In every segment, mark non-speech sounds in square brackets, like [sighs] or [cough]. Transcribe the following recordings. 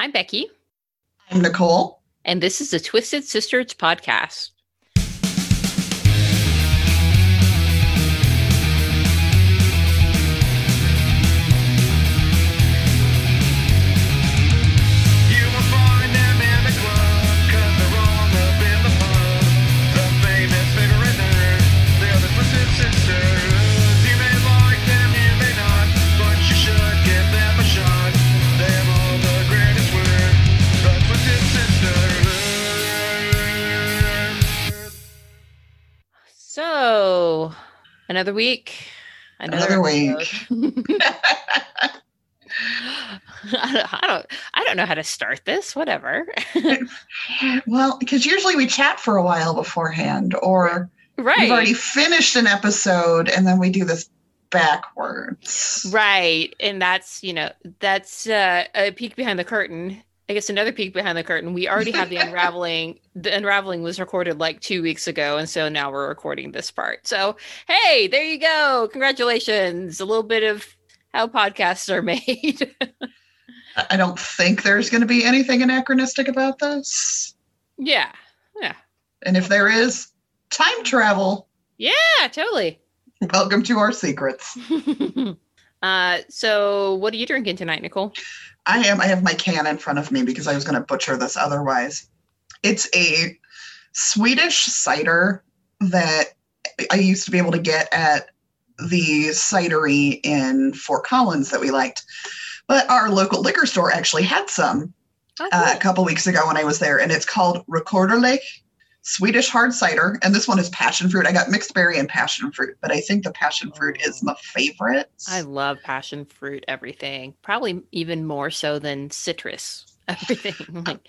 I'm Becky. I'm Nicole. And this is the Twisted Sisters podcast. Another week. Another, another week. I don't, [laughs] I don't I don't know how to start this. Whatever. [laughs] well, because usually we chat for a while beforehand, or right. we've already finished an episode and then we do this backwards. Right. And that's, you know, that's uh, a peek behind the curtain I guess another peek behind the curtain. We already have the [laughs] unraveling. The unraveling was recorded like two weeks ago, and so now we're recording this part. So hey, there you go. Congratulations. A little bit of how podcasts are [laughs] made. I don't think there's going to be anything anachronistic about this. Yeah. Yeah. And if there is, time travel. Yeah, totally. Welcome to our secrets. [laughs] uh, so what are you drinking tonight, Nicole? I am. I have my can in front of me because I was going to butcher this otherwise. It's a Swedish cider that I used to be able to get at the cidery in Fort Collins that we liked. But our local liquor store actually had some oh, uh, a couple weeks ago when I was there, and it's called Rekorderlig Swedish hard cider, and this one is passion fruit. I got mixed berry and passion fruit, but I think the passion fruit oh. is my favorite. I love passion fruit everything, probably even more so than citrus [laughs] everything. like,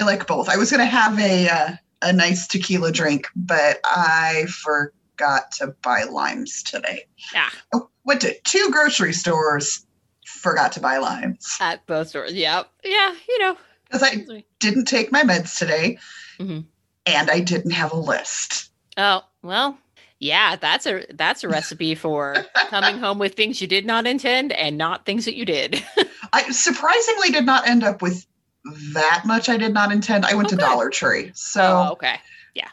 I like both. I was going to have a uh, a nice tequila drink, but I forgot to buy limes today. Yeah. Oh, went to two grocery stores, forgot to buy limes. At both stores. Yep. Yeah, you know. Because I didn't take my meds today. Mm-hmm and I didn't have a list. Oh, well, yeah, that's a that's a recipe for coming home with things you did not intend and not things that you did. [laughs] I surprisingly did not end up with that much I did not intend. I went okay. to oh, Dollar Tree. So oh, okay. Yeah.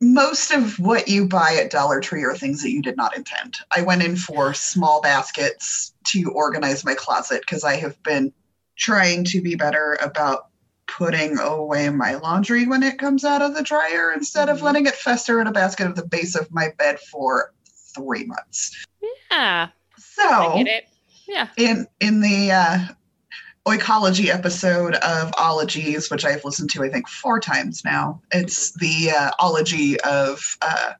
Most of what you buy at Dollar Tree are things that you did not intend. I went in for small baskets to organize my closet because I have been trying to be better about putting away my laundry when it comes out of the dryer instead mm-hmm. of letting it fester in a basket at the base of my bed for three months. Yeah. So yeah. In in the uh oikology episode of ologies, which I've listened to I think four times now. It's mm-hmm. the uh, ology of uh,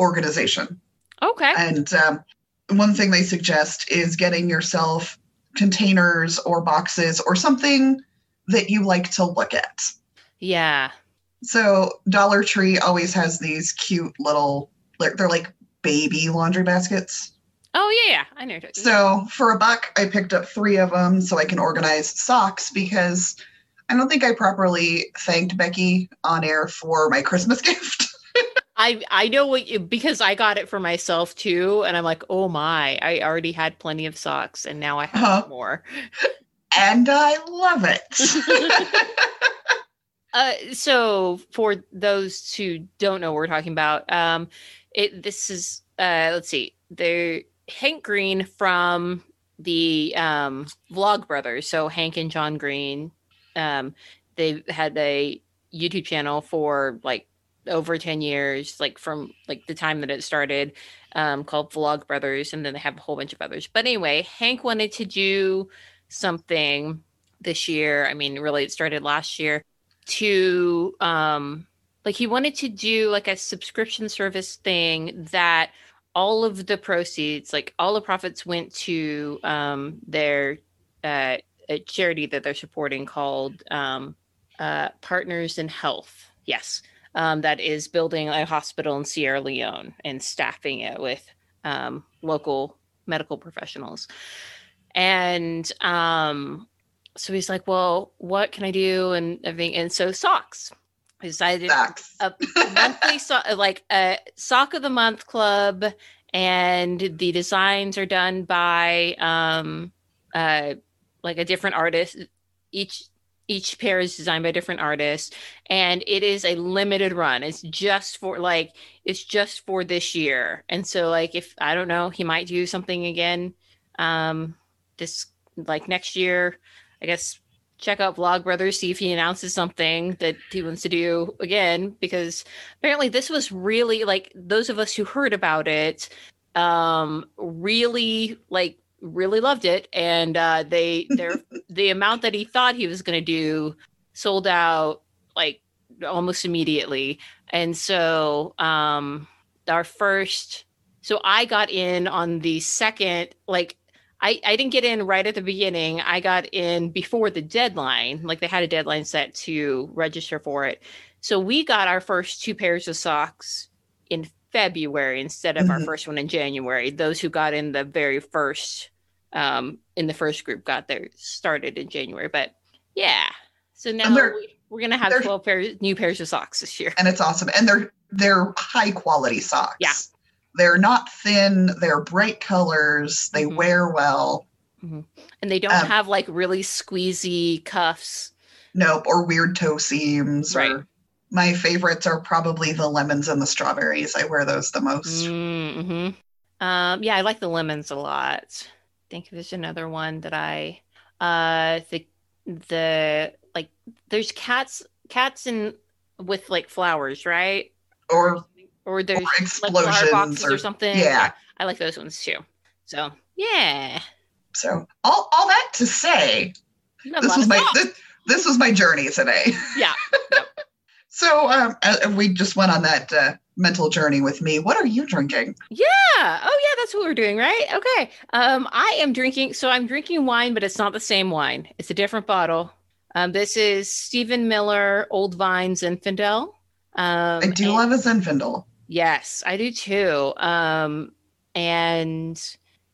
organization. Okay. And um, one thing they suggest is getting yourself containers or boxes or something that you like to look at. Yeah. So Dollar Tree always has these cute little they're like baby laundry baskets. Oh yeah, yeah. I know. So for a buck, I picked up three of them so I can organize socks because I don't think I properly thanked Becky on air for my Christmas [laughs] gift. I I know what you because I got it for myself too, and I'm like, oh my, I already had plenty of socks, and now I have uh-huh. more [laughs] and I love it. [laughs] [laughs] uh, so, for those who don't know what we're talking about, um, it this is uh, let's see, they're Hank Green from the um, Vlogbrothers. So Hank and John Green, um, they've had a YouTube channel for like over 10 years like from like the time that it started um called Vlogbrothers and then they have a whole bunch of others but anyway hank wanted to do something this year. I mean, really, it started last year to um, like he wanted to do like a subscription service thing that all of the proceeds, like all the profits, went to um, their uh, charity that they're supporting called um, uh, Partners in Health. Yes, um, that is building a hospital in Sierra Leone and staffing it with um, local medical professionals. And um, so he's like, well, what can I do? And everything. And so socks. I decided socks. a monthly [laughs] so- like a sock of the month club, and the designs are done by um, uh, like a different artist each each pair is designed by different artists and it is a limited run it's just for like it's just for this year and so like if i don't know he might do something again um this like next year i guess check out vlogbrothers see if he announces something that he wants to do again because apparently this was really like those of us who heard about it um really like really loved it and uh they their [laughs] the amount that he thought he was going to do sold out like almost immediately. And so um our first so i got in on the second like I, I didn't get in right at the beginning. I got in before the deadline. Like they had a deadline set to register for it. So we got our first two pairs of socks in February instead of mm-hmm. our first one in January. Those who got in the very first um, in the first group got there started in January. But yeah, so now we, we're gonna have twelve pairs new pairs of socks this year, and it's awesome. And they're they're high quality socks. Yeah, they're not thin. They're bright colors. They mm-hmm. wear well, mm-hmm. and they don't um, have like really squeezy cuffs. Nope, or weird toe seams. Right. Or, my favorites are probably the lemons and the strawberries. I wear those the most. Mm-hmm. Um, yeah, I like the lemons a lot I think there's another one that I uh the the like there's cats cats in with like flowers, right? Or or there's or explosions like boxes or, or something. Yeah. yeah. I like those ones too. So yeah. So all all that to say, this was my this, this was my journey today. [laughs] Yeah. Yep. so um, we just went on that uh, mental journey with me. What are you drinking? Yeah. Oh, yeah. That's what we're doing, right? Okay. Um, I am drinking. So I'm drinking wine, but it's not the same wine. It's a different bottle. Um, this is Stephen Miller Old Vines Zinfandel. Um, I do and, love a Zinfandel. Yes, I do too. Um, and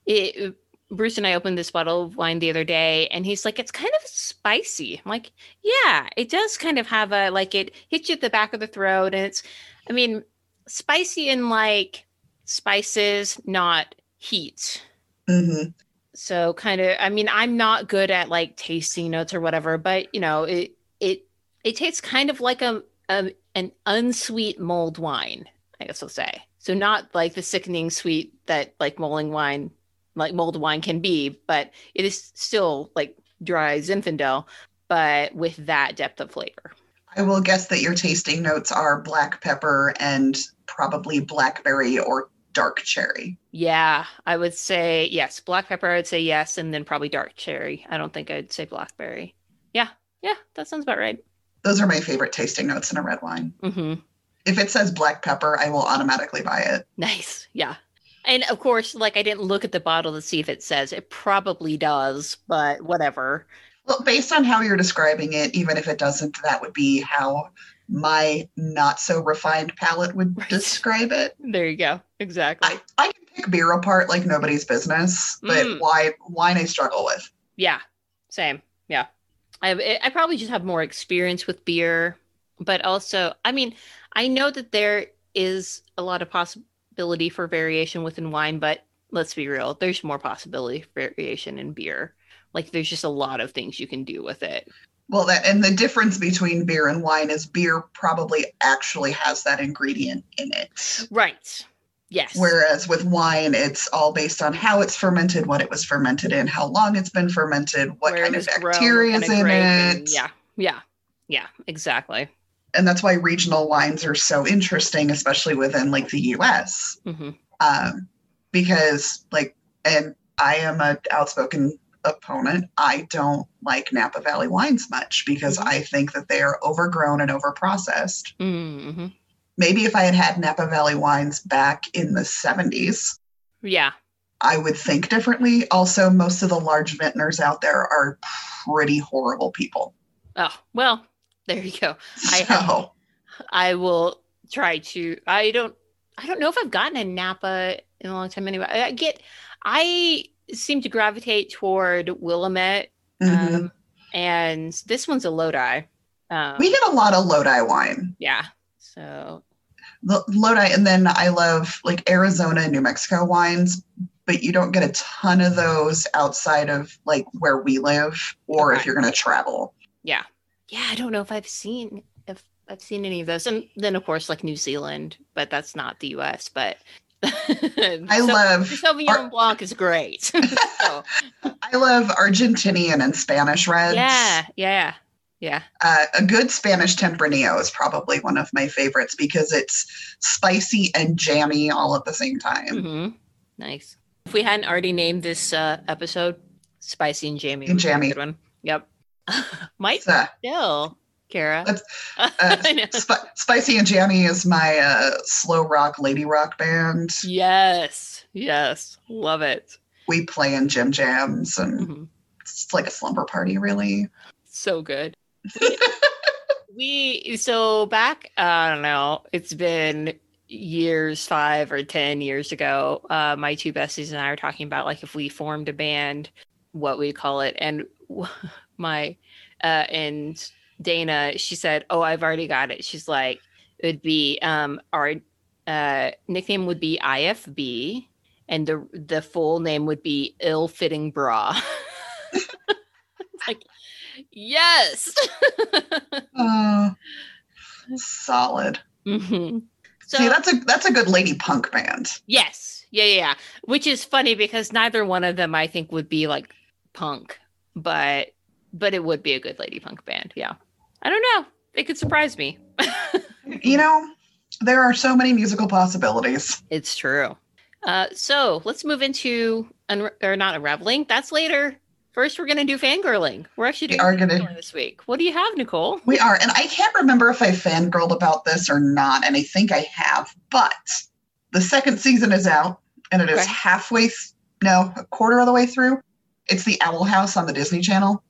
it, Bruce and I opened this bottle of wine the other day, and he's like, "It's kind of spicy." I'm like, "Yeah, it does kind of have a like it hits you at the back of the throat, and it's, I mean, spicy in like spices, not heat. Mm-hmm. So kind of, I mean, I'm not good at like tasting notes or whatever, but you know, it it it tastes kind of like a, a an unsweet mulled wine, I guess we'll say. So not like the sickening sweet that like mulling wine, like mulled wine can be, but it is still like dry Zinfandel, but with that depth of flavor. I will guess that your tasting notes are black pepper and probably blackberry or dark cherry. Yeah, I would say yes. Black pepper, I would say yes, and then probably dark cherry. I don't think I'd say blackberry. Yeah, yeah, that sounds about right. Those are my favorite tasting notes in a red wine. Mm-hmm. If it says black pepper, I will automatically buy it. Nice. Yeah. And of course, like I didn't look at the bottle to see if it says. It probably does, but whatever. Well, based on how you're describing it, even if it doesn't, that would be how my not so refined palate would right. describe it. There you go. Exactly. I, I can pick beer apart like nobody's business, but mm. wine wine I struggle with. Yeah. Same. Yeah. I I probably just have more experience with beer, but also, I mean, I know that there is a lot of possibility for variation within wine, but let's be real, there's more possibility for variation in beer. Like there's just a lot of things you can do with it. Well, that and the difference between beer and wine is beer probably actually has that ingredient in it. Right. Yes. Whereas with wine, it's all based on how it's fermented, what it was fermented in, how long it's been fermented, what Where kind of bacteria is in it. And, yeah. Yeah. Yeah. Exactly. And that's why regional wines are so interesting, especially within like the US. Mm-hmm. Um, because like, and I am an outspoken opponent, I don't like Napa Valley wines much because mm-hmm. I think that they are overgrown and overprocessed. Mm-hmm. Maybe if I had had Napa Valley wines back in the 70s, yeah, I would think differently. Also, most of the large vintners out there are pretty horrible people. Oh, well, there you go. So, I have, I will try to I don't I don't know if I've gotten a Napa in a long time anyway. I get I seem to gravitate toward Willamette. Mm-hmm. Um, and this one's a Lodi. Um, we get a lot of Lodi wine. Yeah. So the Lodi, and then I love like Arizona and New Mexico wines but you don't get a ton of those outside of like where we live or Okay. if you're going to travel. Yeah. Yeah, I don't know if I've seen if I've seen any of those. And then of course like New Zealand, but that's not the US, but [laughs] I So- love the Sauvignon Ar- Blanc is great. [laughs] so, [laughs] I love Argentinian and Spanish reds. yeah, yeah, yeah. Uh, a good Spanish Tempranillo is probably one of my favorites because it's spicy and jammy all at the same time. hmm Nice. If we hadn't already named this uh, episode, spicy and jammy, And jammy. good one. Yep. [laughs] Might So, still, Kara. [laughs] Know. Sp- Spicy and Jammy is my uh, slow rock lady rock band. Yes, yes, love it. We play in gym jams and Mhm. it's like a slumber party, really. So good. [laughs] we so back. I don't know. It's been years, five or ten years ago. Uh, my two besties and I were talking about like if we formed a band, what we call it, and my uh, and Dana, she said, "Oh, I've already got it." She's like, "It would be um our uh, nickname would be IFB." And the the full name would be ill fitting bra. [laughs] Like, yes. Uh, [laughs] solid. hmm So See, that's a that's a good lady punk band. yes, yeah, yeah, yeah. Which is funny because neither one of them I think would be like punk, but but it would be a good lady punk band. Yeah, I don't know. It could surprise me. [laughs] You know, there are so many musical possibilities. It's true. Uh, so let's move into unra- or not unraveling. That's later. First, we're gonna do fangirling. We're actually We doing are gonna this week. What do you have, Nicole? we are, and I can't remember if I fangirled about this or not, and I think I have, but the second season is out and it is Okay. halfway th- no, a quarter of the way through. It's the Owl House on the Disney Channel.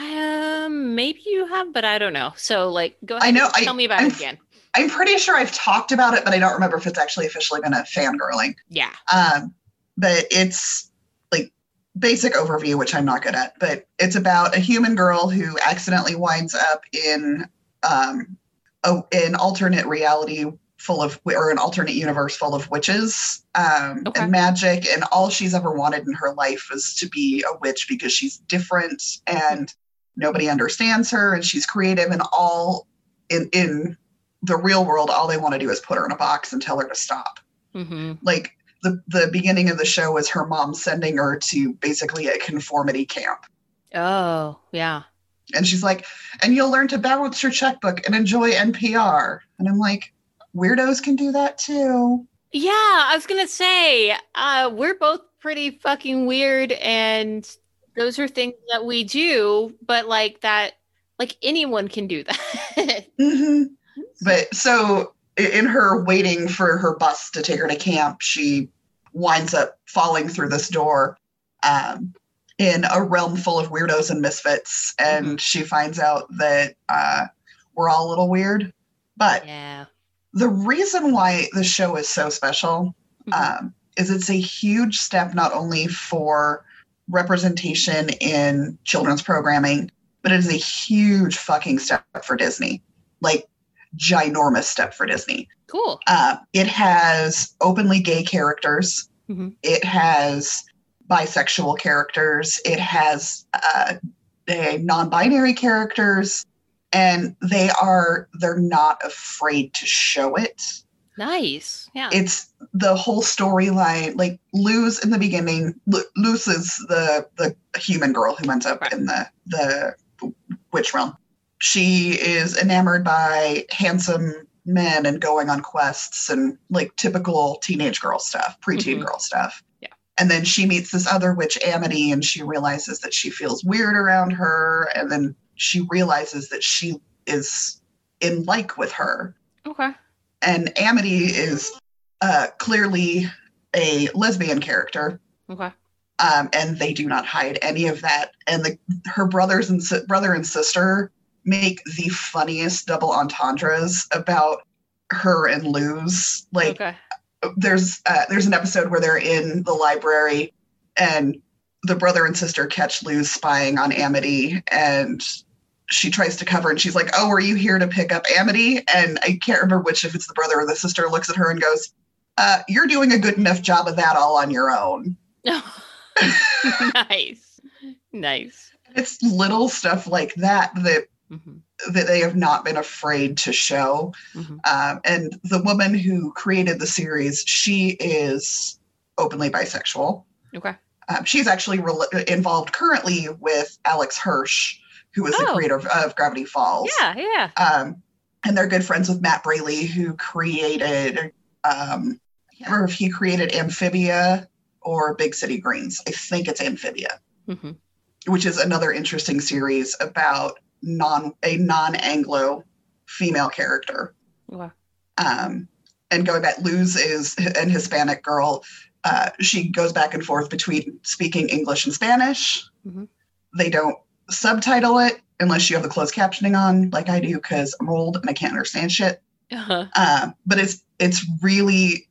Um, maybe you have, but I don't know. So, like, go ahead. I know, and I- tell me about I'm it again. I'm pretty sure I've talked about it, but I don't remember if it's actually officially been a fangirling. Yeah. Um, but it's like basic overview, which I'm not good at, but it's about a human girl who accidentally winds up in um, a, an alternate reality full of, or an alternate universe full of witches um, Okay. and magic. And all she's ever wanted in her life is to be a witch because she's different and nobody understands her and she's creative and all in, in the real world, all they want to do is put her in a box and tell her to stop Mm-hmm. like the the beginning of the show is her mom sending her to basically a conformity camp Oh, yeah. and she's like and you'll learn to balance your checkbook and enjoy npr and i'm like weirdos can do that too Yeah, I was gonna say, uh, we're both pretty fucking weird, and those are things that we do, but like that, like anyone can do that. [laughs] hmm but so in her waiting for her bus to take her to camp she winds up falling through this door um, in a realm full of weirdos and misfits and she finds out that uh, we're all a little weird but yeah. the reason why the show is so special Mhm. um, is it's a huge step not only for representation in children's programming, but it is a huge fucking step for Disney, like ginormous step for Disney. cool. Uh, it has openly gay characters. Mhm. It has bisexual characters. It has uh, eh, non-binary characters, and they are they're not afraid to show it Nice. Yeah. it's the whole storyline like luz in the beginning Lu- luz is the the human girl who ends up Right. in the the witch realm she is enamored by handsome men and going on quests and like typical teenage girl stuff preteen Mhm. girl stuff Yeah. and then she meets this other witch amity and she realizes that she feels weird around her and then she realizes that she is in like with her okay. And Amity is uh, clearly a lesbian character, Okay. um, and they do not hide any of that. And the her brothers and si- brother and sister make the funniest double entendres about her and Luz. Like okay. there's uh, there's an episode where they're in the library and the brother and sister catch Luz spying on Amity and she tries to cover and she's like, "Oh, are you here to pick up Amity?" And I can't remember which if it's the brother or the sister looks at her and goes, uh, "You're doing a good enough job of that all on your own." [laughs] nice. Nice. It's little stuff like that that Mhm, that they have not been afraid to show. mhm. Um, and the woman who created the series, she is openly bisexual. Okay. Um, she's actually rel involved currently with Alex Hirsch, who the Oh. creator of, of Gravity Falls. Yeah, yeah. Um, and they're good friends with Matt Braly, who created, um, I remember if he created Amphibia or Big City Greens. I think it's Amphibia, Mhm. which is another interesting series about non a non-Anglo female character. Okay. Um, and going back, Luz is an Hispanic girl. Uh, she goes back and forth between speaking English and Spanish. Mhm. They don't subtitle it unless you have the closed captioning on, like I do, because I'm old and I can't understand shit. Uh-huh. Um, but it's it's really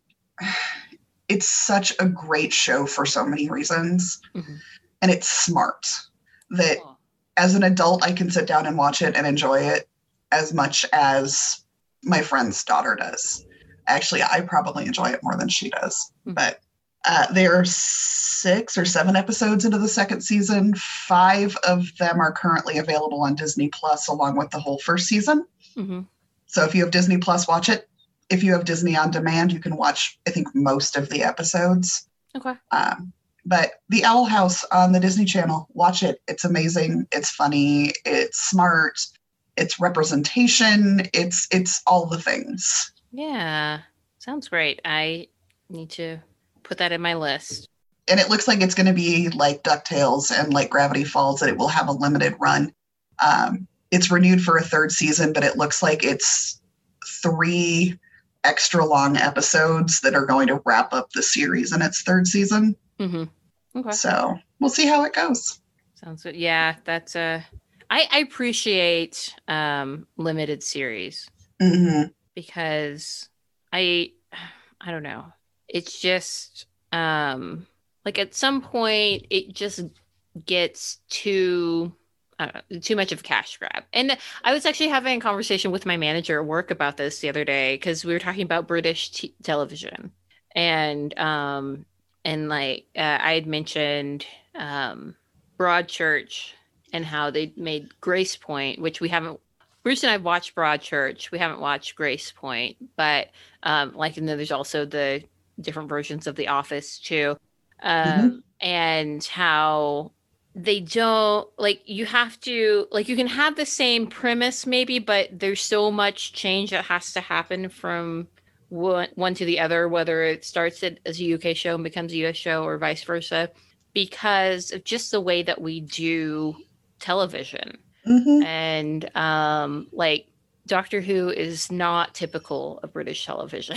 it's such a great show for so many reasons, Mhm. and it's smart. That as an adult, I can sit down and watch it and enjoy it as much as my friend's daughter does. Actually, I probably enjoy it more than she does. Mhm. But uh, there are six or seven episodes into the second season. Five of them are currently available on Disney Plus, along with the whole first season. Mhm. So if you have Disney Plus, watch it. If you have Disney on demand, you can watch, I think, most of the episodes. Okay. Um, but The Owl House on the Disney Channel, watch it. It's amazing. It's funny. It's smart. It's representation. It's it's all the things. Yeah. Sounds great. I need to put that in my list. And it looks like it's going to be like Ducktales and like Gravity Falls, that it will have a limited run. Um, it's renewed for a third season, but it looks like it's three extra long episodes that are going to wrap up the series in its third season. hmm Okay. So we'll see how it goes. Sounds good. Yeah, that's uh I, I appreciate um limited series hmm because I [sighs] I don't know. It's just um like at some point it just gets too too much of cash grab. And I was actually having a conversation with my manager at work about this the other day because we were talking about British t- television, and um, and like uh, I had mentioned um, Broadchurch and how they made Gracepoint, which we haven't. Bruce and I've watched Broadchurch. We haven't watched Gracepoint, but um, like, and then there's also the different versions of The Office too, um, and how they don't like you have to like you can have the same premise maybe but there's so much change that has to happen from one, one to the other whether it starts it as a uk show and becomes a us show or vice versa because of just the way that we do television. Hmm and um like Doctor Who is not typical of British television.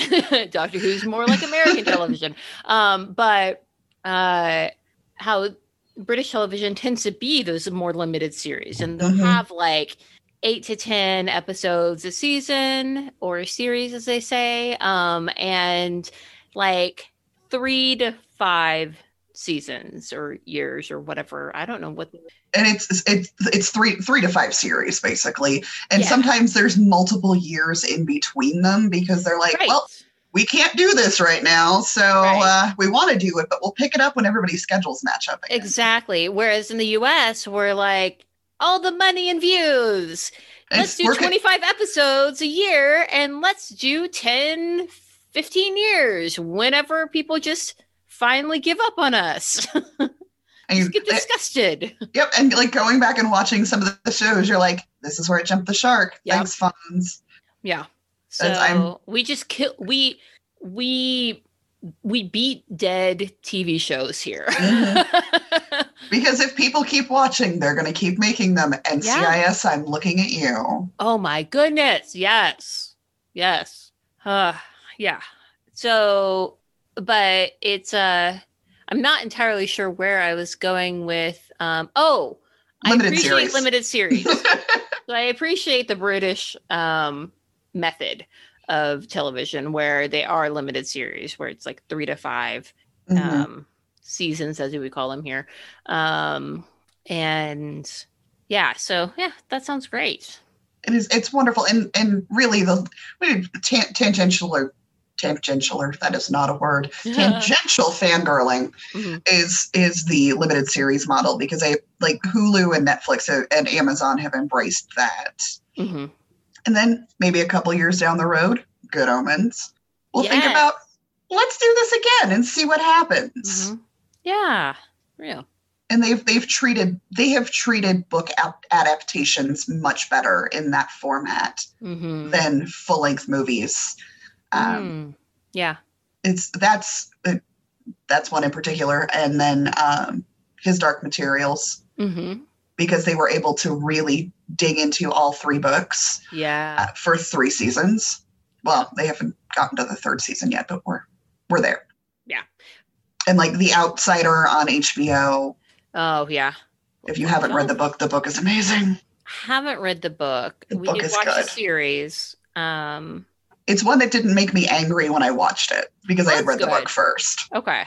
[laughs] Doctor Who is more like American [laughs] television. Um, but uh, how British television tends to be those more limited series, and they'll Mhm. have like eight to ten episodes a season or a series, as they say, um, and like three to five seasons or years or whatever. I don't know what. and it's it's it's three three to five series basically and Yeah. sometimes there's multiple years in between them because they're like Right. well we can't do this right now so Right. uh, we want to do it but we'll pick it up when everybody's schedules match up again. Exactly. Whereas in the US, we're like, all the money and views. And let's do we're 25 episodes a year and let's do 10, 15 years whenever people just finally give up on us. [laughs] and you- get disgusted. yep and like going back and watching some of the shows you're like this is where it jumped the shark Yep. thanks Fonz Yeah. So I'm- we just kill we we we beat dead TV shows here. [laughs] because if people keep watching they're going to keep making them and Yeah. cis i'm looking at you Oh my goodness. Yes. Yes. Uh yeah. So but it's uh I'm not entirely sure where I was going with um oh Limited I appreciate series. limited series. [laughs] so I appreciate the British um method of television where they are limited series where it's like 3 to 5 Mhm. um seasons as we call them here. Um and yeah, so yeah, that sounds great. it is it's wonderful and and really the tangential or tangential, or that is not a word, [laughs] tangential fangirling Mhm. is is the limited series model because they like Hulu and Netflix and Amazon have embraced that. Mhm. And then maybe a couple years down the road, Good Omens, we'll think about let's do this again and see what happens. Mhm. Yeah, real. And they've they've treated they have treated book adaptations much better in that format hmm than full length movies. Um, Mm. Yeah. It's that's that's one in particular, and then um, his Dark Materials hmm because they were able to really dig into all three books Yeah. uh, for three seasons. Well, they haven't gotten to the third season yet, but we're we're there. Yeah. And like The Outsider on HBO. Oh yeah. If you haven't read the book, the book is amazing. haven't read the book. The we book did is watch the good. series. Um. It's one that didn't make me angry when I watched it because I had That's read the book first. Okay.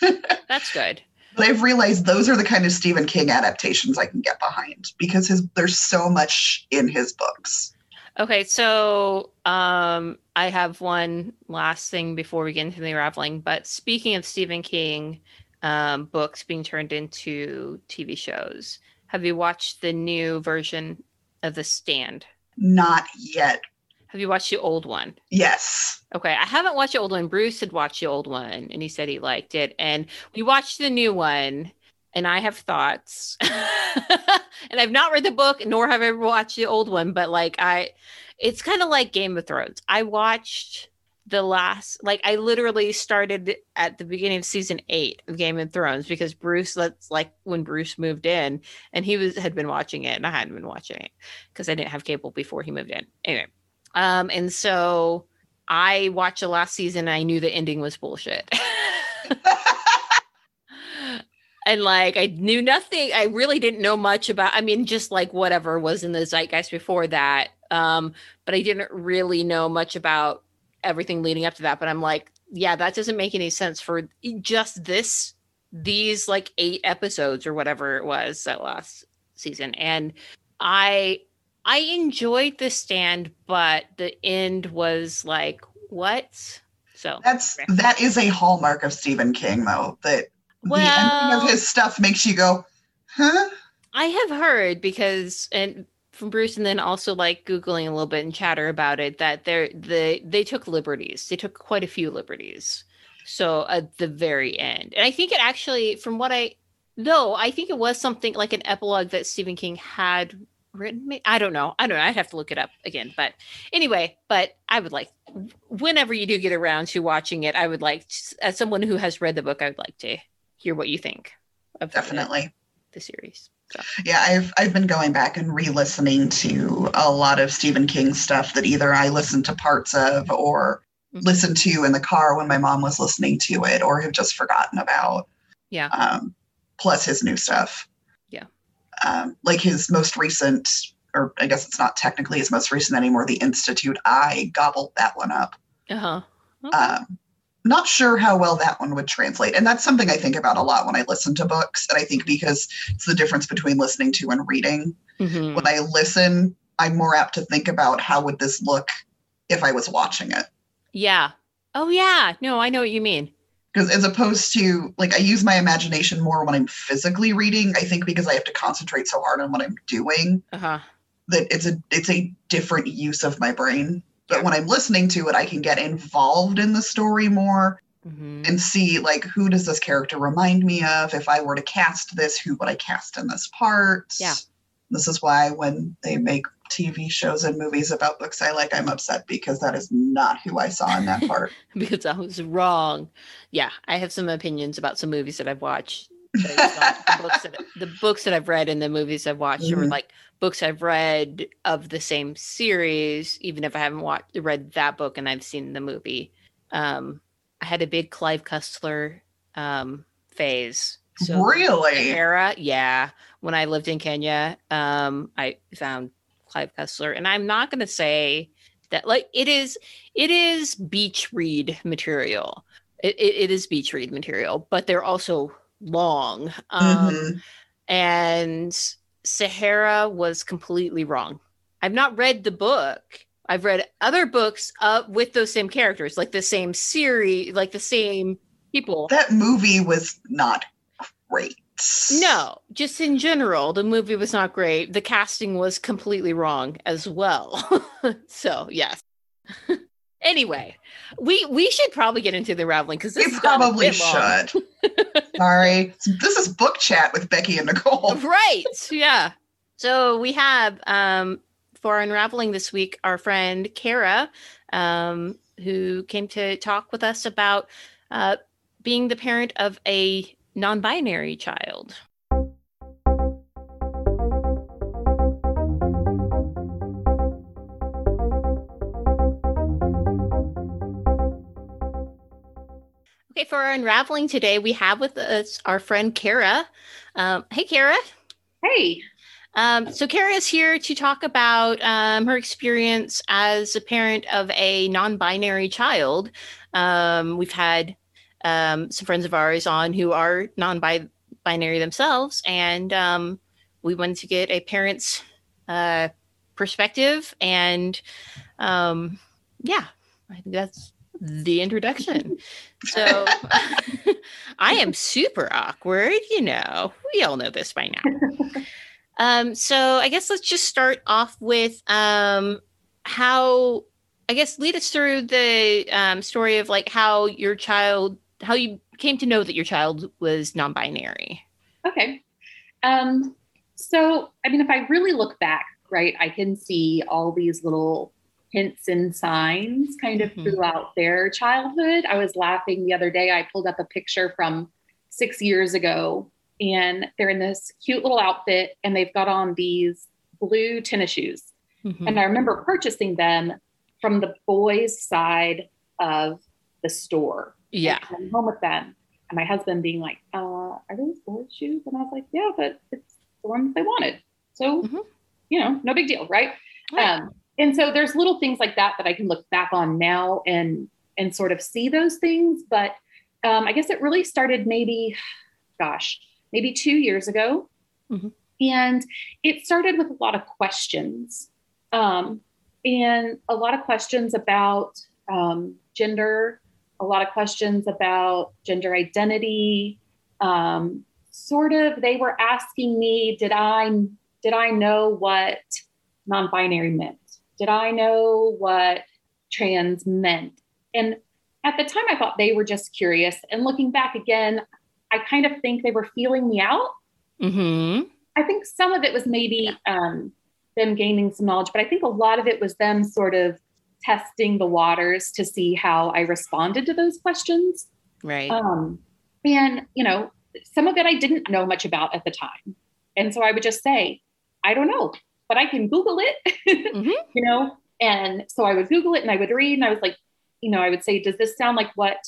[laughs] That's good. But I've realized those are the kind of Stephen King adaptations I can get behind because his there's so much in his books. Okay, so um, I have one last thing before we get into the unraveling. But speaking of Stephen King um, books being turned into TV shows, have you watched the new version of The Stand? Not yet. Have you watched the old one? Yes. Okay, I haven't watched the old one. Bruce had watched the old one, and he said he liked it. And we watched the new one, and I have thoughts. [laughs] and I've not read the book, nor have I ever watched the old one. But like, I, it's kind of like Game of Thrones. I watched the last, like, I literally started at the beginning of season eight of Game of Thrones because Bruce, that's like when Bruce moved in, and he was had been watching it, and I hadn't been watching it because I didn't have cable before he moved in. Anyway, um, and so I watched the last season and I knew the ending was bullshit. [laughs] and like I knew nothing. I really didn't know much about I mean, just like whatever was in the zeitgeist before that. Um, but I didn't really know much about everything leading up to that. But I'm like, yeah, that doesn't make any sense for just this these like eight episodes or whatever it was that last season. And I I enjoyed the stand, but the end was like, what? So That's that is a hallmark of Stephen King though, that the ending Well- of his stuff makes you go, huh? I have heard because and from Bruce and then also like googling a little bit and chatter about it that they're they they took liberties. They took quite a few liberties. So at the very end. And I think it actually from what I no, I think it was something like an epilogue that Stephen King had written me. I don't know. I don't know. I'd have to look it up again. But anyway, but I would like whenever you do get around to watching it, I would like as someone who has read the book, I would like to hear what you think of Definitely. the series. So Yeah, I've I've been going back and re-listening to a lot of Stephen King stuff that either I listened to parts of or Mhm. listened to in the car when my mom was listening to it or have just forgotten about. Yeah. Um, plus his new stuff. Um, like his most recent, or I guess it's not technically his most recent anymore, The Institute. I gobbled that one up. Uh-huh. Um, not sure how well that one would translate. And that's something I think about a lot when I listen to books. And I think because it's the difference between listening to and reading. Mhm. When I listen, I'm more apt to think about how would this look if I was watching it. Yeah. Oh yeah. No, I know what you mean. Because as opposed to like I use my imagination more when I'm physically reading, I think because I have to concentrate so hard on what I'm doing Uh-huh. that it's a it's a different use of my brain. But when I'm listening to it, I can get involved in the story more Mhm. and see like who does this character remind me of if i were to cast this who would i cast in this part Yeah. this is why when they make tv shows and movies about books i like i'm upset because that is not who i saw in that [laughs] part because I was wrong. Yeah, I have some opinions about some movies that I've watched. the [laughs] books that the books that I've read and the movies I've watched, or Mhm. like books I've read of the same series, even if I haven't watched read that book and I've seen the movie. Um, I had a big Clive Cussler um, phase. So really era yeah when i lived in kenya um i found clive Cussler. and i'm not going to say that like it is it is beach read material it, it, it is beach read material but they're also long um Mhm. and sahara was completely wrong i've not read the book I've read other books uh, with those same characters, like the same series, like the same people. That movie was not great. No, [laughs] just in general, the movie was not great. The casting was completely wrong as well. [laughs] so, yes. [laughs] anyway, we we should probably get into the raveling because we probably should. Sorry, this is book chat with Becky and Nicole. Right? Yeah. So we have um, for unraveling this week our friend Kara, um, who came to talk with us about uh, being the parent of a non binary child. Okay, for our unraveling today, we have with us our friend Kara. Um, hey, Kara. Hey. Um, so, Kara is here to talk about um, her experience as a parent of a non binary child. Um, we've had um, some friends of ours on who are non-binary themselves, and um, we wanted to get a parent's uh, perspective. And um, yeah, I think that's the introduction. [laughs] So [laughs] I am super awkward, you know. We all know this by now. [laughs] Um, so I guess let's just start off with um, how I guess lead us through the um, story of like how your child how you came to know that your child was non-binary. Okay. Um, so, I mean, if I really look back, right, I can see all these little hints and signs kind of mm-hmm. throughout their childhood. I was laughing the other day. I pulled up a picture from six years ago, and they're in this cute little outfit, and they've got on these blue tennis shoes. Mm-hmm. And I remember purchasing them from the boys' side of the store. Yeah. I'm home with them. And my husband being like, uh, are those boys' shoes? And I was like, yeah, but it's the ones they wanted. So, mm-hmm. you know, no big deal, right? right? Um, and so there's little things like that that I can look back on now and and sort of see those things. But um, I guess it really started maybe, gosh, maybe two years ago. Mm-hmm. And it started with a lot of questions. Um, and a lot of questions about um, gender, a lot of questions about gender identity. Um, sort of, they were asking me, did I did I know what non-binary meant? Did I know what trans meant? And at the time, I thought they were just curious. And looking back again, I kind of think they were feeling me out. Mm-hmm. I think some of it was maybe um, them gaining some knowledge, but I think a lot of it was them sort of testing the waters to see how I responded to those questions. Right. Um, and, you know, some of it I didn't know much about at the time. And so I would just say, I don't know, but I can Google it, [laughs] mm-hmm. you know? And so I would Google it and I would read and I was like, you know, I would say, does this sound like what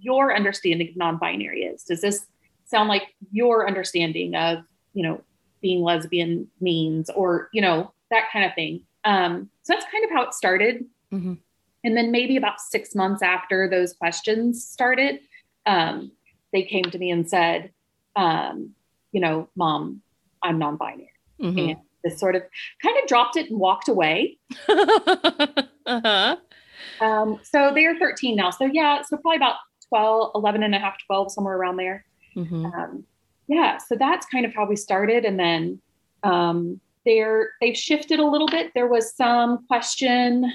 your understanding of non binary is? Does this sound like your understanding of, you know, being lesbian means or, you know, that kind of thing? Um, so that's kind of how it started. Mm-hmm. And then maybe about six months after those questions started, um, they came to me and said, um, you know, mom, I'm non binary. Mm-hmm. And this sort of kind of dropped it and walked away. [laughs] uh-huh. Um, so they're 13 now. So yeah, so probably about 12, 11 and a half, 12, somewhere around there. Mm-hmm. Um, yeah, so that's kind of how we started. And then um, they're, they've shifted a little bit. There was some question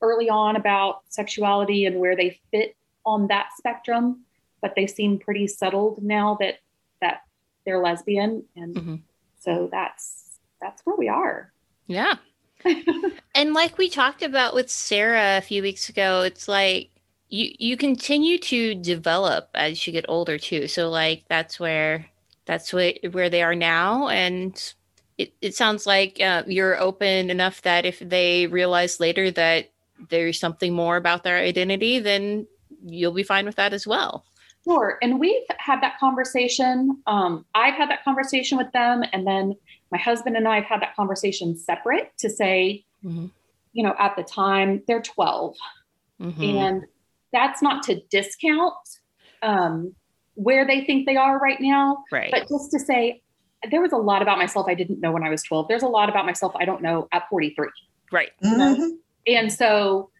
early on about sexuality and where they fit on that spectrum, but they seem pretty settled now that that they're lesbian, and mm-hmm. so that's that's where we are. Yeah. [laughs] and like we talked about with Sarah a few weeks ago, it's like you you continue to develop as you get older too. So like that's where that's where where they are now, and it, it sounds like uh, you're open enough that if they realize later that there's something more about their identity, then you'll be fine with that as well. Sure. And we've had that conversation. Um, I've had that conversation with them. And then my husband and I have had that conversation separate to say, mm-hmm. you know, at the time they're 12. Mm-hmm. And that's not to discount um, where they think they are right now, right. but just to say, there was a lot about myself I didn't know when I was 12. There's a lot about myself I don't know at 43. Right. Mm-hmm. And so,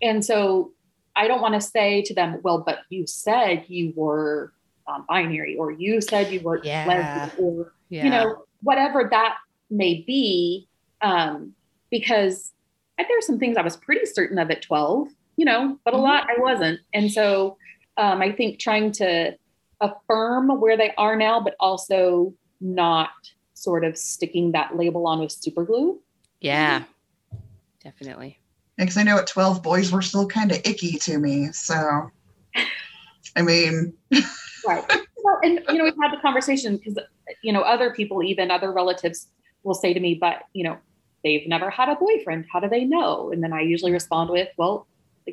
and so I don't want to say to them, well, but you said you were non-binary or you said you were Yeah. lesbian or Yeah. you know whatever that may be um because I, there are some things i was pretty certain of at 12 you know but a Mhm. lot i wasn't and so um i think trying to affirm where they are now but also not sort of sticking that label on with super glue yeah. Definitely. Because I know at 12, boys were still kind of icky to me. So, I mean, [laughs] right well and you know we've had the conversation because you know other people even other relatives will say to me but you know they've never had a boyfriend how do they know and then i usually respond with well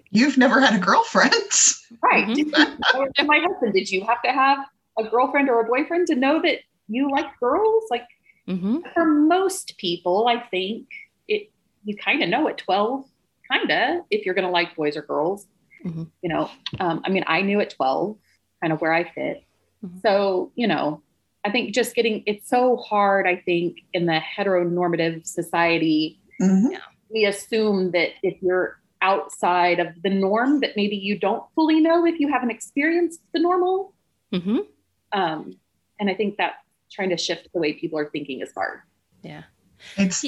you've never had a girlfriend. [laughs] right [laughs] Mhm. My husband did you have to have a girlfriend or a boyfriend to know that you like girls like hmm for most people i think it you kind of know at 12 kind of if you're going to like boys or girls Mhm. you know um, i mean i knew at 12 kind of where i fit Mhm. so you know i think just getting it's so hard i think in the heteronormative society Mhm. we assume that if you're outside of the norm that maybe you don't fully know if you haven't experienced the normal hmm um, and i think that trying to shift the way people are thinking is hard Yeah. It's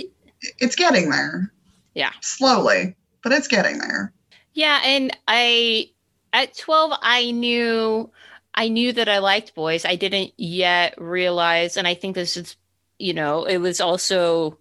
it's getting there. Yeah. Slowly, but it's getting there. Yeah, and I at 12 I knew I knew that I liked boys. I didn't yet realize and I think this is you know, it was also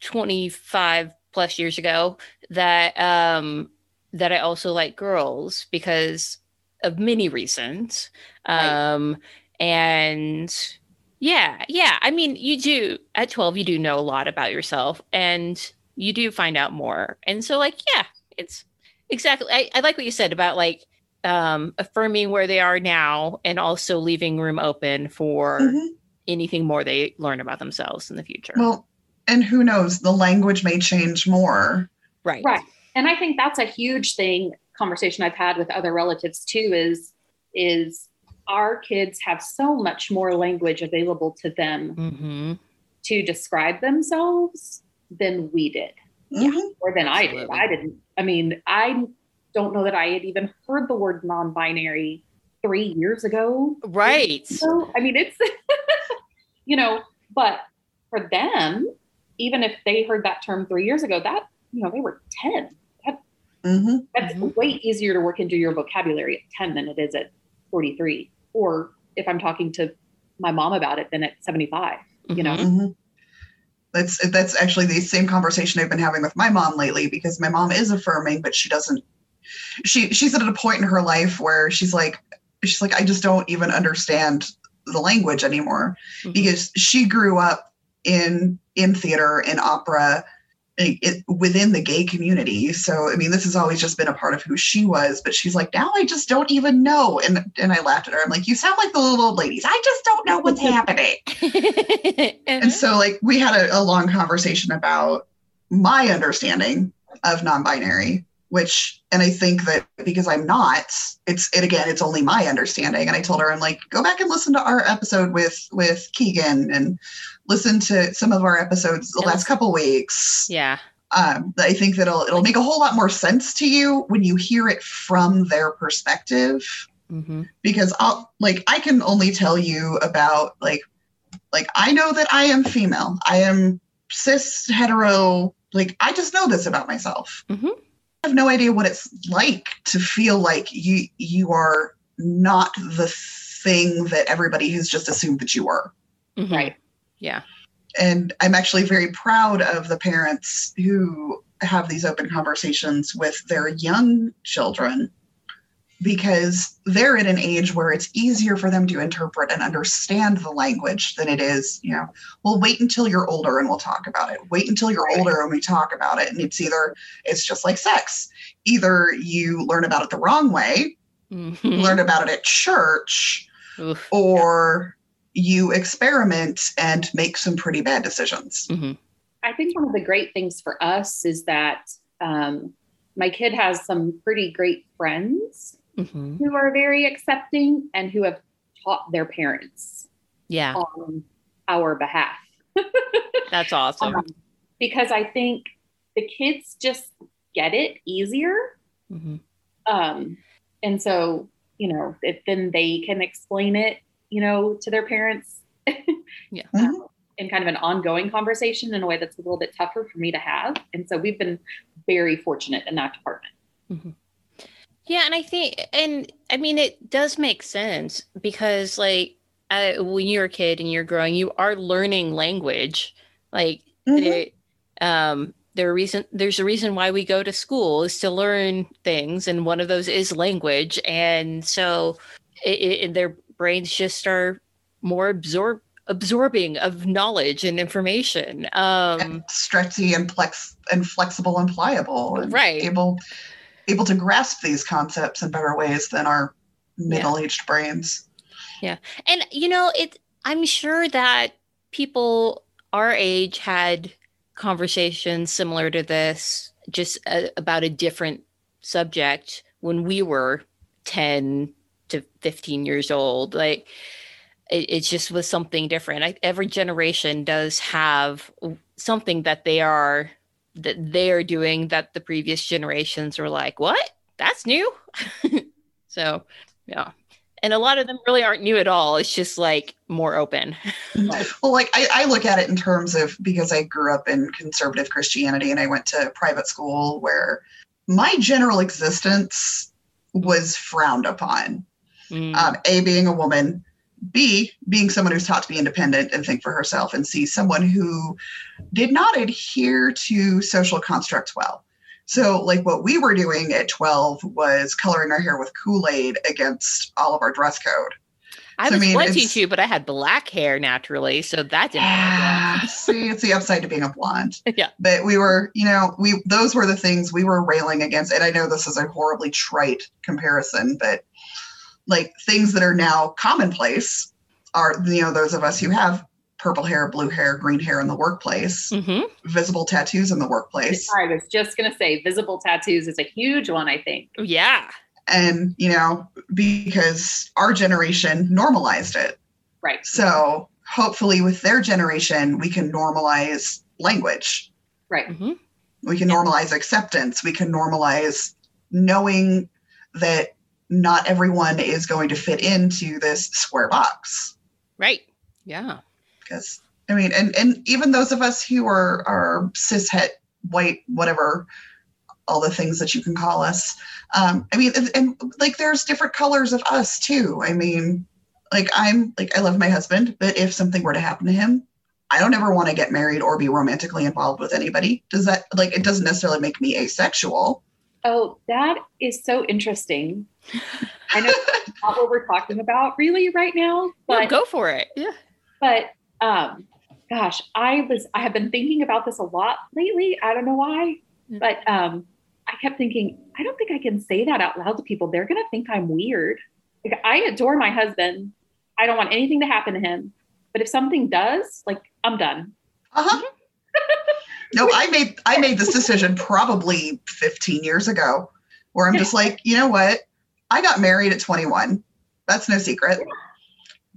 25 plus years ago that um that I also like girls because of many reasons. Right. Um and yeah, yeah. I mean, you do at 12 you do know a lot about yourself and you do find out more. And so like, yeah, it's exactly I, I like what you said about like um affirming where they are now and also leaving room open for Mhm. anything more they learn about themselves in the future. Well, and who knows? The language may change more. right. right and i think that's a huge thing conversation i've had with other relatives too is is our kids have so much more language available to them Mm-hmm. to describe themselves than we did Mhm. or than i did i didn't i mean i don't know that i had even heard the word non-binary three years ago Right. So, I mean, it's, [laughs] you know, but for them, even if they heard that term three years ago, that, you know, they were 10. That, Mhm. that's Mhm. way easier to work into your vocabulary at 10 than it is at 43. Or if I'm talking to my mom about it, then at 75, you know? That's that's actually the same conversation I've been having with my mom lately because my mom is affirming, but she doesn't. She she's at a point in her life where she's like she's like I just don't even understand the language anymore Mhm. because she grew up in in theater in opera it, it- within the gay community. So i mean this has always just been a part of who she was but she's like now i just don't even know. And and i laughed at her. I'm like you sound like the little old ladies. I just don't know what's [laughs] happening. Mm-hmm. And so like we had a, a long conversation about my understanding of non-binary which and i think that because i'm not it's it again it's only my understanding. And i told her i'm like go back and listen to our episode with with keegan and listen to some of our episodes the And last couple weeks yeah. um i think that it'll it'll make a whole lot more sense to you when you hear it from their perspective hmm because I'll like I can only tell you about like like I know that I am female. I am cis hetero. Like I just know this about myself. Mhm. I have no idea what it's like to feel like you you are not the thing that everybody has just assumed that you were. Mhm. Right. Yeah. And I'm actually very proud of the parents who have these open conversations with their young children because they're at an age where it's easier for them to interpret and understand the language than it is, you know, well, wait until you're older and we'll talk about it. Wait until you're older and we talk about it. And it's either, it's just like sex. Either you learn about it the wrong way, Mhm. learn about it at church, Oof. or you experiment and make some pretty bad decisions. Mhm. I think one of the great things for us is that um, my kid has some pretty great friends Mhm. who are very accepting and who have taught their parents Yeah. on our behalf. [laughs] That's awesome. Um, because I think the kids just get it easier. Mm-hmm. Um, and so, you know, if, then they can explain it, you know, to their parents. [laughs] yeah. Mhm. in kind of an ongoing conversation in a way that's a little bit tougher for me to have. And so we've been very fortunate in that department. Yeah, and I think, and I mean, it does make sense because, like, uh, when you're a kid and you're growing, you are learning language. Like, Mhm. the, um, there are reason there's a reason why we go to school is to learn things, and one of those is language. And so, it, it, their brains just are more absorb absorbing of knowledge and information. Um, and stretchy and flex and flexible and pliable and Right. able able to grasp these concepts in better ways than our middle-aged brains Yeah, and you know it i'm sure that people our age had conversations similar to this just uh, about a different subject when we were 10 to 15 years old like it, it just was something different. I, every generation does have something that they are that they are doing that the previous generations were like what? That's new? [laughs] So yeah. And a lot of them really aren't new at all. It's just like more open. Mm-hmm. [laughs] Well like I, I look at it in terms of because i grew up in conservative christianity and i went to private school where my general existence was frowned upon Mm, um, a being a woman b being someone who's taught to be independent and think for herself and c someone who did not adhere to social constructs well. So like what we were doing at 12 was coloring our hair with kool-aid against all of our dress code. I so, I was mean, blood it's- too but i had black hair naturally so that didn't yeah see it's the upside to being a blonde [laughs] Yeah. but we were you know we those were the things we were railing against and i know this is a horribly trite comparison but like things that are now commonplace are you know those of us who have purple hair blue hair green hair in the workplace hmm visible tattoos in the workplace. I was just going to say visible tattoos is a huge one, I think. yeah. And you know because our generation normalized it. Right. so hopefully with their generation we can normalize language. Right. hmm we can normalize acceptance. We can normalize knowing that not everyone is going to fit into this square box. Right. Yeah. Because i mean and and even those of us who are are cis het white whatever all the things that you can call us um i mean and, and like there's different colors of us too. I mean like i'm like i love my husband but if something were to happen to him i don't ever want to get married or be romantically involved with anybody. Does that like it doesn't necessarily make me asexual Oh, that is so interesting. I know [laughs] not what we're talking about really right now, No, go for it yeah but um gosh, I was I have been thinking about this a lot lately. I don't know why, Mm. but um I kept thinking, I don't think I can say that out loud to people. They're gonna think I'm weird. Like I adore my husband. I don't want anything to happen to him. But if something does, like I'm done. uh-huh no i made i made this decision probably 15 years ago where i'm just like you know what? I got married at 21 that's no secret.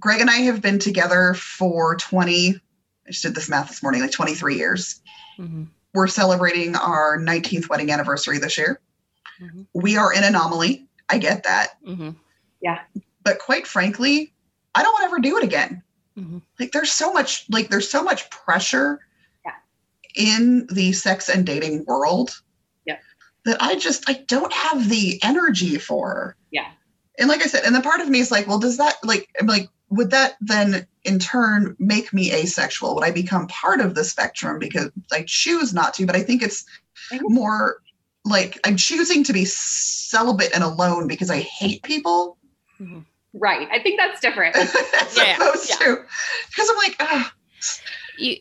Greg and i have been together for 20 i just did this math this morning like 23 years. Hmm we're celebrating our 19th wedding anniversary this year. Mhm. we are an anomaly. I get that. Hmm but quite frankly i don't want to ever do it again. Mhm. like there's so much like there's so much pressure Yeah. In the sex and dating world Yeah. that i just i don't have the energy for Yeah. and like i said and the part of me is like well does that like I'm like would that then in turn make me asexual would i become part of the spectrum because i choose not to but i think it's more like i'm choosing to be celibate and alone because i hate people Right. I think that's different. [laughs] as Yeah, opposed yeah. to because I'm like, ah, you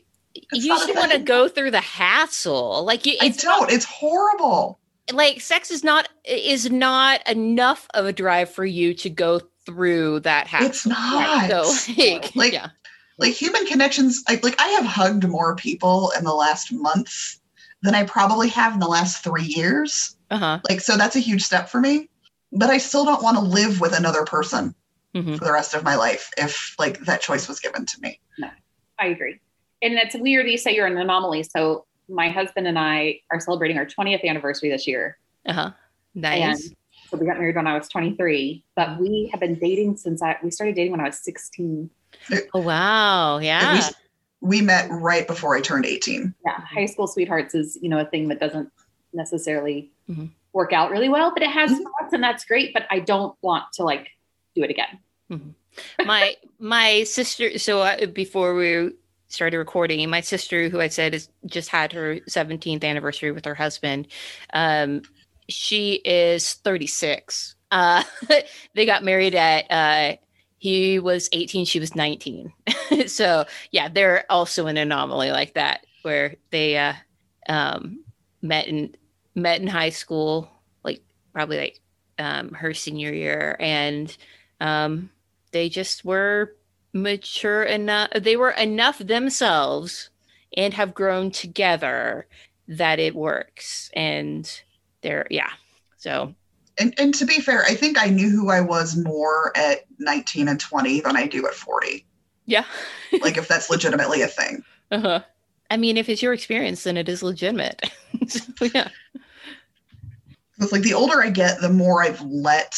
you not a just want to go through the hassle like you I it's not- don't. It's horrible. like sex is not is not enough of a drive for you to go through that hassle It's not. so [laughs] like, Like- yeah like human connections. Like like I have hugged more people in the last month than I probably have in the last three years. uh-huh Like so that's a huge step for me. But I still don't want to live with another person Mhm. for the rest of my life if like that choice was given to me. No, I agree. And it's weird you say you're an anomaly. So my husband and I are celebrating our 20th anniversary this year. Uh huh. Nice. And so we got married when I was 23, but we have been dating since I we started dating when I was 16. Oh wow. Yeah. We, we met right before I turned 18. Yeah. High school sweethearts is, you know, a thing that doesn't necessarily mm-hmm. work out really well, but it has mm-hmm. spots and that's great. But I don't want to like do it again. Mm-hmm. My my sister. So uh, before we started recording, my sister, who I said has just had her 17th anniversary with her husband, um, she is 36. Uh, [laughs] they got married at uh, he was 18, she was 19. [laughs] so yeah, they're also an anomaly like that where they uh, um, met in met in high school, like probably like um, her senior year, and um, they just were mature enough. They were enough themselves and have grown together that it works. And they're yeah. So and, and to be fair, I think I knew who I was more at 19 and 20 than I do at 40. Yeah. [laughs] like if that's legitimately a thing. Uh-huh. I mean, if it's your experience, then it is legitimate. [laughs] so, yeah. It's like the older I get, the more I've let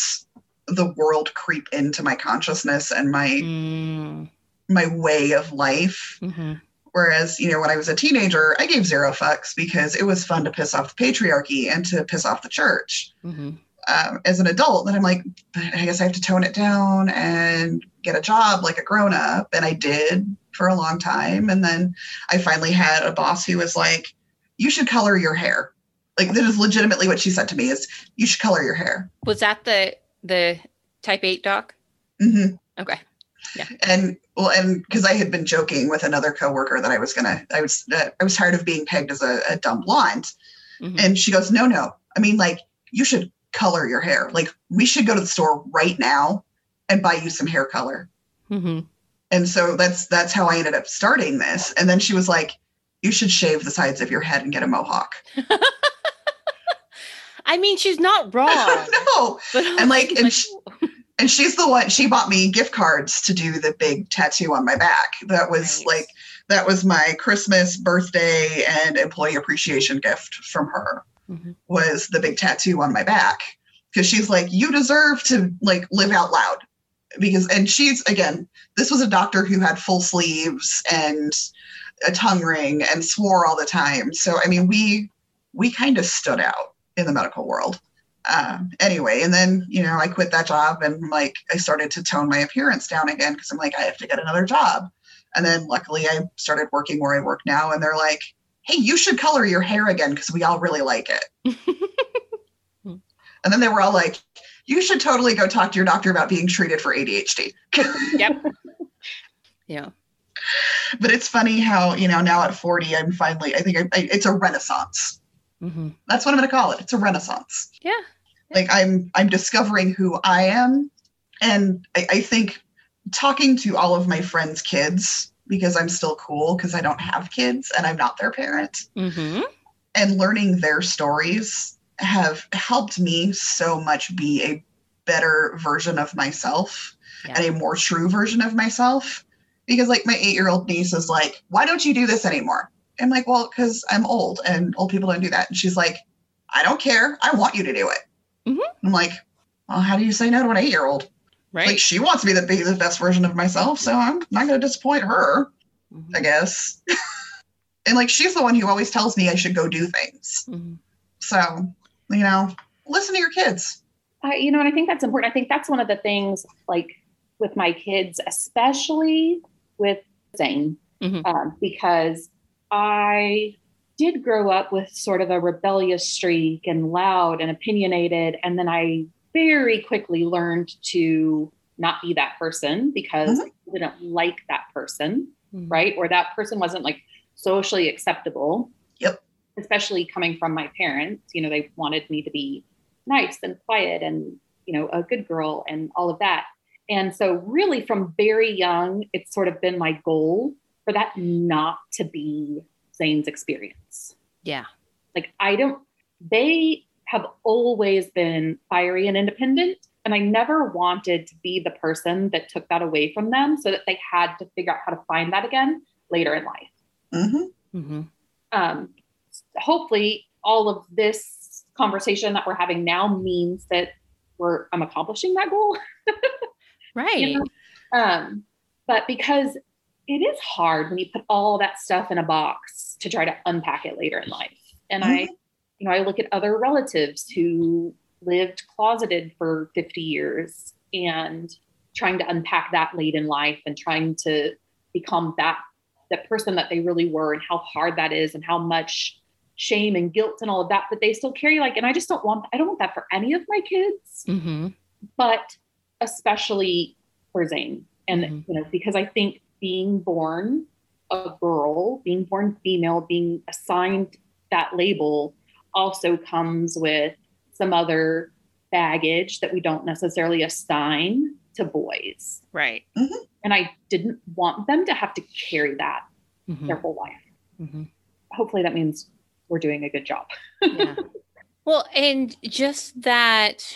the world creep into my consciousness and my mm. my way of life. Mm-hmm. Whereas, you know, when I was a teenager, I gave zero fucks because it was fun to piss off the patriarchy and to piss off the church. Mm-hmm. Um, as an adult, then I'm like, I guess I have to tone it down and get a job like a grown up. And I did for a long time. And then I finally had a boss who was like, you should color your hair. Like this is legitimately what she said to me is you should color your hair. Was that the the type 8 doc? Mm-hmm. Okay. Yeah. And well, and because I had been joking with another coworker that I was gonna, I was, uh, I was tired of being pegged as a, a dumb blonde, mm-hmm. and she goes, "No, no. I mean, like, you should color your hair. Like, we should go to the store right now and buy you some hair color." Mm-hmm. And so that's that's how I ended up starting this. And then she was like, "You should shave the sides of your head and get a mohawk." [laughs] I mean, she's not [laughs] wrong. no, but and like, and she, and she's the one she bought me gift cards to do the big tattoo on my back that was nice. like that was my christmas birthday and employee appreciation gift from her mm-hmm. was the big tattoo on my back because she's like you deserve to like live out loud because and she's again this was a doctor who had full sleeves and a tongue ring and swore all the time so i mean we we kind of stood out in the medical world um, anyway, and then you know I quit that job and like I started to tone my appearance down again because I'm like I have to get another job. And then luckily I started working where I work now, and they're like, "Hey, you should color your hair again because we all really like it." [laughs] and then they were all like, "You should totally go talk to your doctor about being treated for ADHD." [laughs] yep. Yeah. But it's funny how you know now at 40 I'm finally I think I, I, it's a renaissance. Mm-hmm. That's what I'm going to call it. It's a renaissance. Yeah like i'm i'm discovering who i am and I, I, think talking to all of my friends kids because i'm still cool because i don't have kids and i'm not their parent mm-hmm. and learning their stories have helped me so much be a better version of myself yeah. and a more true version of myself because like my eight year old niece is like why don't you do this anymore i'm like well because i'm old and old people don't do that and she's like i don't care i want you to do it Mm-hmm. I'm like, well, how do you say no to an eight year old? Right. Like she wants me to be the best version of myself, so I'm not going to disappoint her, mm-hmm. I guess. [laughs] and like she's the one who always tells me I should go do things. Mm-hmm. So, you know, listen to your kids. Uh, you know, and I think that's important. I think that's one of the things, like with my kids, especially with Zane, mm-hmm. um, because I did grow up with sort of a rebellious streak and loud and opinionated. And then I very quickly learned to not be that person because mm-hmm. I didn't like that person, mm-hmm. right? Or that person wasn't like socially acceptable. Yep. Especially coming from my parents. You know, they wanted me to be nice and quiet and, you know, a good girl and all of that. And so, really, from very young, it's sort of been my goal for that not to be Zane's experience. Yeah. Like I don't, they have always been fiery and independent. And I never wanted to be the person that took that away from them so that they had to figure out how to find that again later in life. Mm-hmm. Mm-hmm. Um, hopefully all of this conversation that we're having now means that we're I'm accomplishing that goal. [laughs] right. You know? um, but because it is hard when you put all that stuff in a box to try to unpack it later in life. And mm-hmm. I, you know, I look at other relatives who lived closeted for 50 years and trying to unpack that late in life and trying to become that that person that they really were and how hard that is and how much shame and guilt and all of that that they still carry like and i just don't want i don't want that for any of my kids mm-hmm. but especially for zane and mm-hmm. you know because i think being born a girl being born female being assigned that label also comes with some other baggage that we don't necessarily assign to boys right mm-hmm. and i didn't want them to have to carry that mm-hmm. their whole life mm-hmm. hopefully that means we're doing a good job. yeah. [laughs] Well, and just that,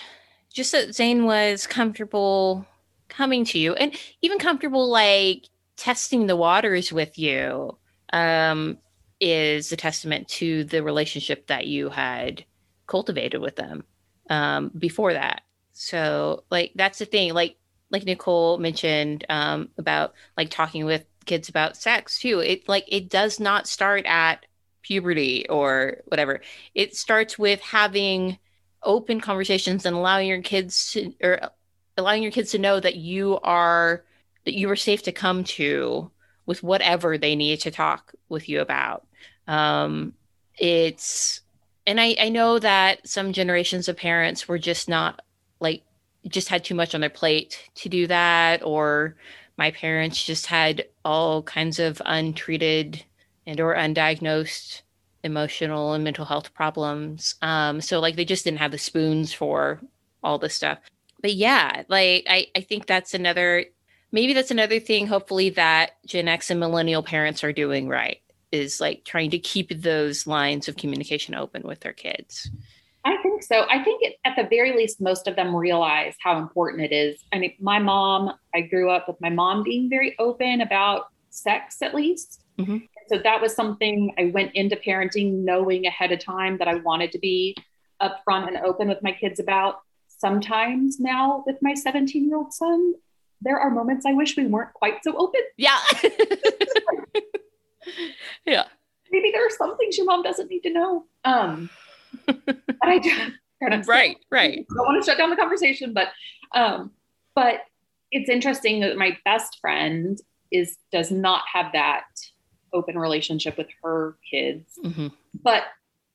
just that Zane was comfortable coming to you and even comfortable like testing the waters with you um, is a testament to the relationship that you had cultivated with them um, before that. So, like, that's the thing. Like, like Nicole mentioned um, about like talking with kids about sex too. It like it does not start at puberty or whatever. It starts with having open conversations and allowing your kids to or allowing your kids to know that you are that you were safe to come to with whatever they needed to talk with you about. Um, it's and I, I know that some generations of parents were just not like just had too much on their plate to do that or my parents just had all kinds of untreated and or undiagnosed emotional and mental health problems. Um, so like they just didn't have the spoons for all this stuff. But yeah, like I, I think that's another maybe that's another thing hopefully that Gen X and millennial parents are doing right is like trying to keep those lines of communication open with their kids. I think so. I think it, at the very least, most of them realize how important it is. I mean, my mom, I grew up with my mom being very open about sex, at least. Mm-hmm. So that was something I went into parenting knowing ahead of time that I wanted to be upfront and open with my kids about. Sometimes now with my 17 year old son, there are moments I wish we weren't quite so open. Yeah. [laughs] yeah. Maybe there are some things your mom doesn't need to know. Um, [laughs] but I just, [laughs] right, right. I don't want to shut down the conversation, but um, but it's interesting that my best friend is does not have that open relationship with her kids, mm-hmm. but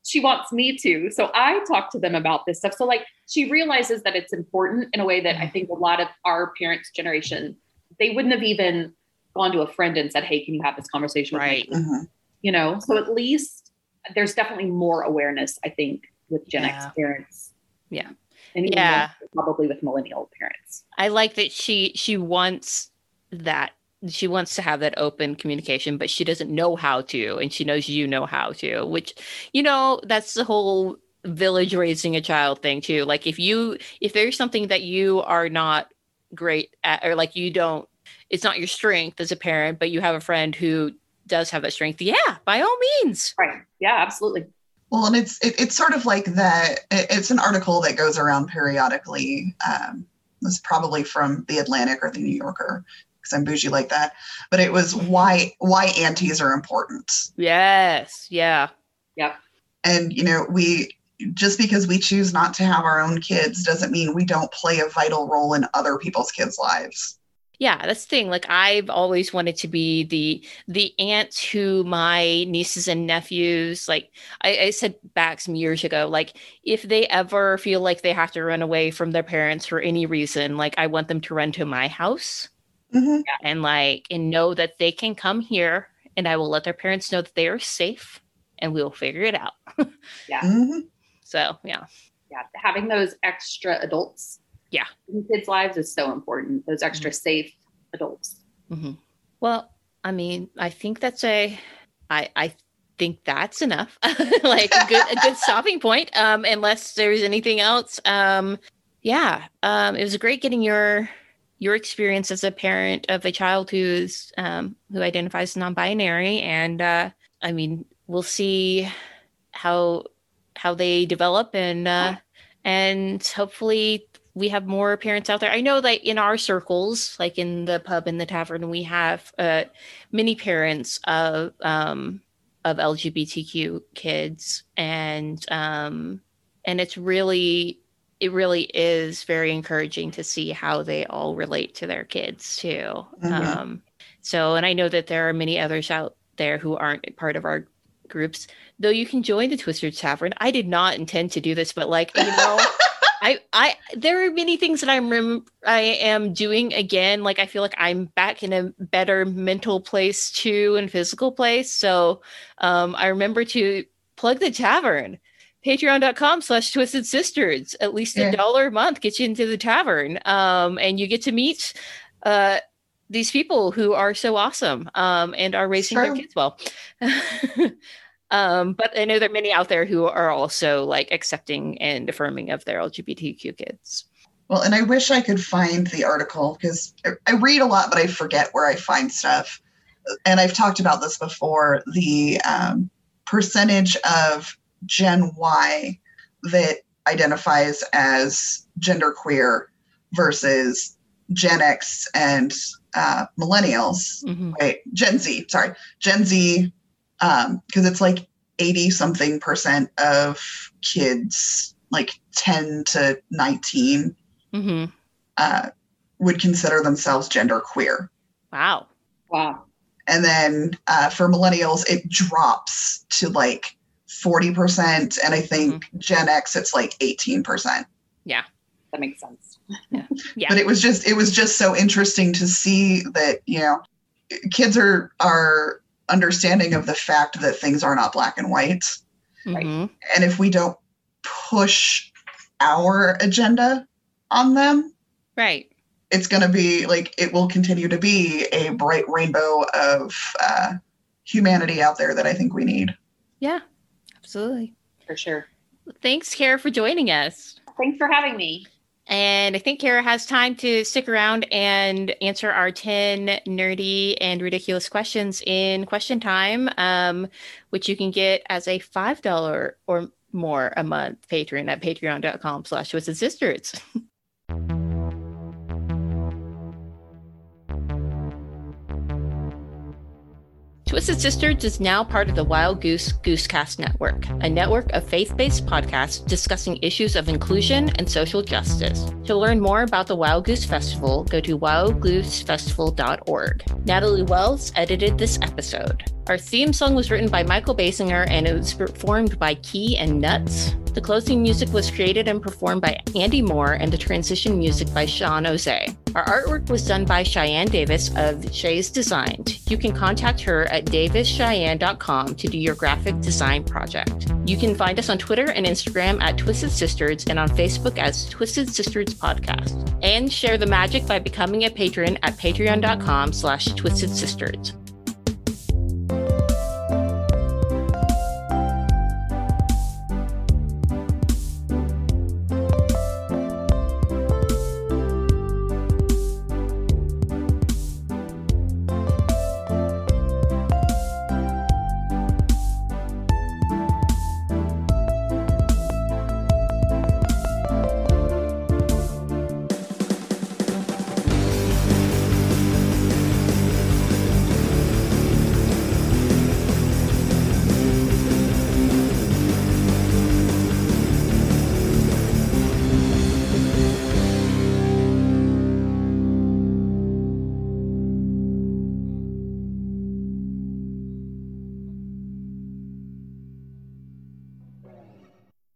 she wants me to. So I talk to them about this stuff. So like she realizes that it's important in a way that I think a lot of our parents' generation they wouldn't have even gone to a friend and said, "Hey, can you have this conversation?" Right. Mm-hmm. You know. So at least there's definitely more awareness. I think with Gen yeah. X parents. Yeah. And yeah. Probably with millennial parents. I like that she she wants that she wants to have that open communication but she doesn't know how to and she knows you know how to which you know that's the whole village raising a child thing too. Like if you if there's something that you are not great at or like you don't it's not your strength as a parent but you have a friend who does have that strength yeah by all means. Right. Yeah absolutely. Well and it's it, it's sort of like that it, it's an article that goes around periodically um, it's probably from the atlantic or the new yorker because I'm bougie like that. But it was why why aunties are important. Yes. Yeah. Yep. And you know, we just because we choose not to have our own kids doesn't mean we don't play a vital role in other people's kids' lives. Yeah, that's the thing. Like I've always wanted to be the the aunt who my nieces and nephews, like I, I said back some years ago, like if they ever feel like they have to run away from their parents for any reason, like I want them to run to my house mm-hmm. and like and know that they can come here and I will let their parents know that they are safe and we will figure it out. [laughs] yeah. Mm-hmm. So yeah. Yeah. Having those extra adults yeah in kids' lives is so important. Those extra mm-hmm. safe adults. Mm-hmm. Well, I mean, I think that's a I I think that's enough. [laughs] like a good a good stopping point. Um, unless there's anything else. Um, yeah. Um, it was great getting your your experience as a parent of a child who's um, who identifies non-binary. And uh, i mean we'll see how how they develop and uh, and hopefully we have more parents out there. I know that in our circles, like in the pub and the tavern, we have uh, many parents of um, of LGBTQ kids, and um, and it's really it really is very encouraging to see how they all relate to their kids too. Mm-hmm. Um, so, and I know that there are many others out there who aren't part of our groups, though you can join the Twisted Tavern. I did not intend to do this, but like, you know, [laughs] I, I, there are many things that I'm, rem- I am doing again. Like, I feel like I'm back in a better mental place too and physical place. So, um, I remember to plug the tavern patreon.com slash twisted sisters at least a dollar a month gets you into the tavern um, and you get to meet uh, these people who are so awesome um, and are raising sure. their kids well. [laughs] Um, but i know there are many out there who are also like accepting and affirming of their lgbtq kids. Well and i wish i could find the article because i read a lot but i forget where i find stuff. And i've talked about this before the um, percentage of Gen Y that identifies as genderqueer versus Gen X and uh, millennials, mm-hmm. right? Gen Z, sorry, Gen Z, because um, it's like 80 something percent of kids, like 10 to 19, mm-hmm. uh, would consider themselves genderqueer. Wow. Wow. And then uh, for millennials, it drops to like 40%. And I think mm-hmm. Gen X, it's like 18%. Yeah. That makes sense. Yeah. yeah. But it was just, it was just so interesting to see that, you know, kids are, are understanding of the fact that things are not black and white. Mm-hmm. And if we don't push our agenda on them, right it's going to be like it will continue to be a bright rainbow of uh, humanity out there that I think we need. Yeah, Absolutely. For sure. Thanks, Kara, for joining us. Thanks for having me. And I think Kara has time to stick around and answer our 10 nerdy and ridiculous questions in question time, um, which you can get as a $5 or more a month patron at patreon.com slash twisted sisters. [laughs] Twisted Sisters is now part of the Wild Goose Goosecast Network, a network of faith based podcasts discussing issues of inclusion and social justice. To learn more about the Wild Goose Festival, go to wildgoosefestival.org. Natalie Wells edited this episode. Our theme song was written by Michael Basinger and it was performed by Key and Nuts. The closing music was created and performed by Andy Moore and the transition music by Sean Oze. Our artwork was done by Cheyenne Davis of Shay's Designed. You can contact her at davischeyenne.com to do your graphic design project. You can find us on Twitter and Instagram at Twisted Sisters and on Facebook as Twisted Sisters Podcast. And share the magic by becoming a patron at patreon.com slash twisted sisters.